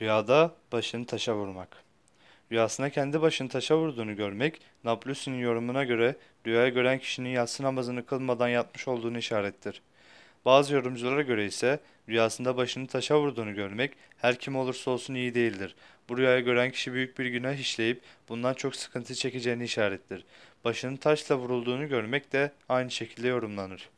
Rüyada başını taşa vurmak. Rüyasında kendi başını taşa vurduğunu görmek, Naplusi'nin yorumuna göre rüyayı gören kişinin yatsı namazını kılmadan yatmış olduğunu işarettir. Bazı yorumculara göre ise rüyasında başını taşa vurduğunu görmek her kim olursa olsun iyi değildir. Bu rüyayı gören kişi büyük bir günah işleyip bundan çok sıkıntı çekeceğini işarettir. Başının taşla vurulduğunu görmek de aynı şekilde yorumlanır.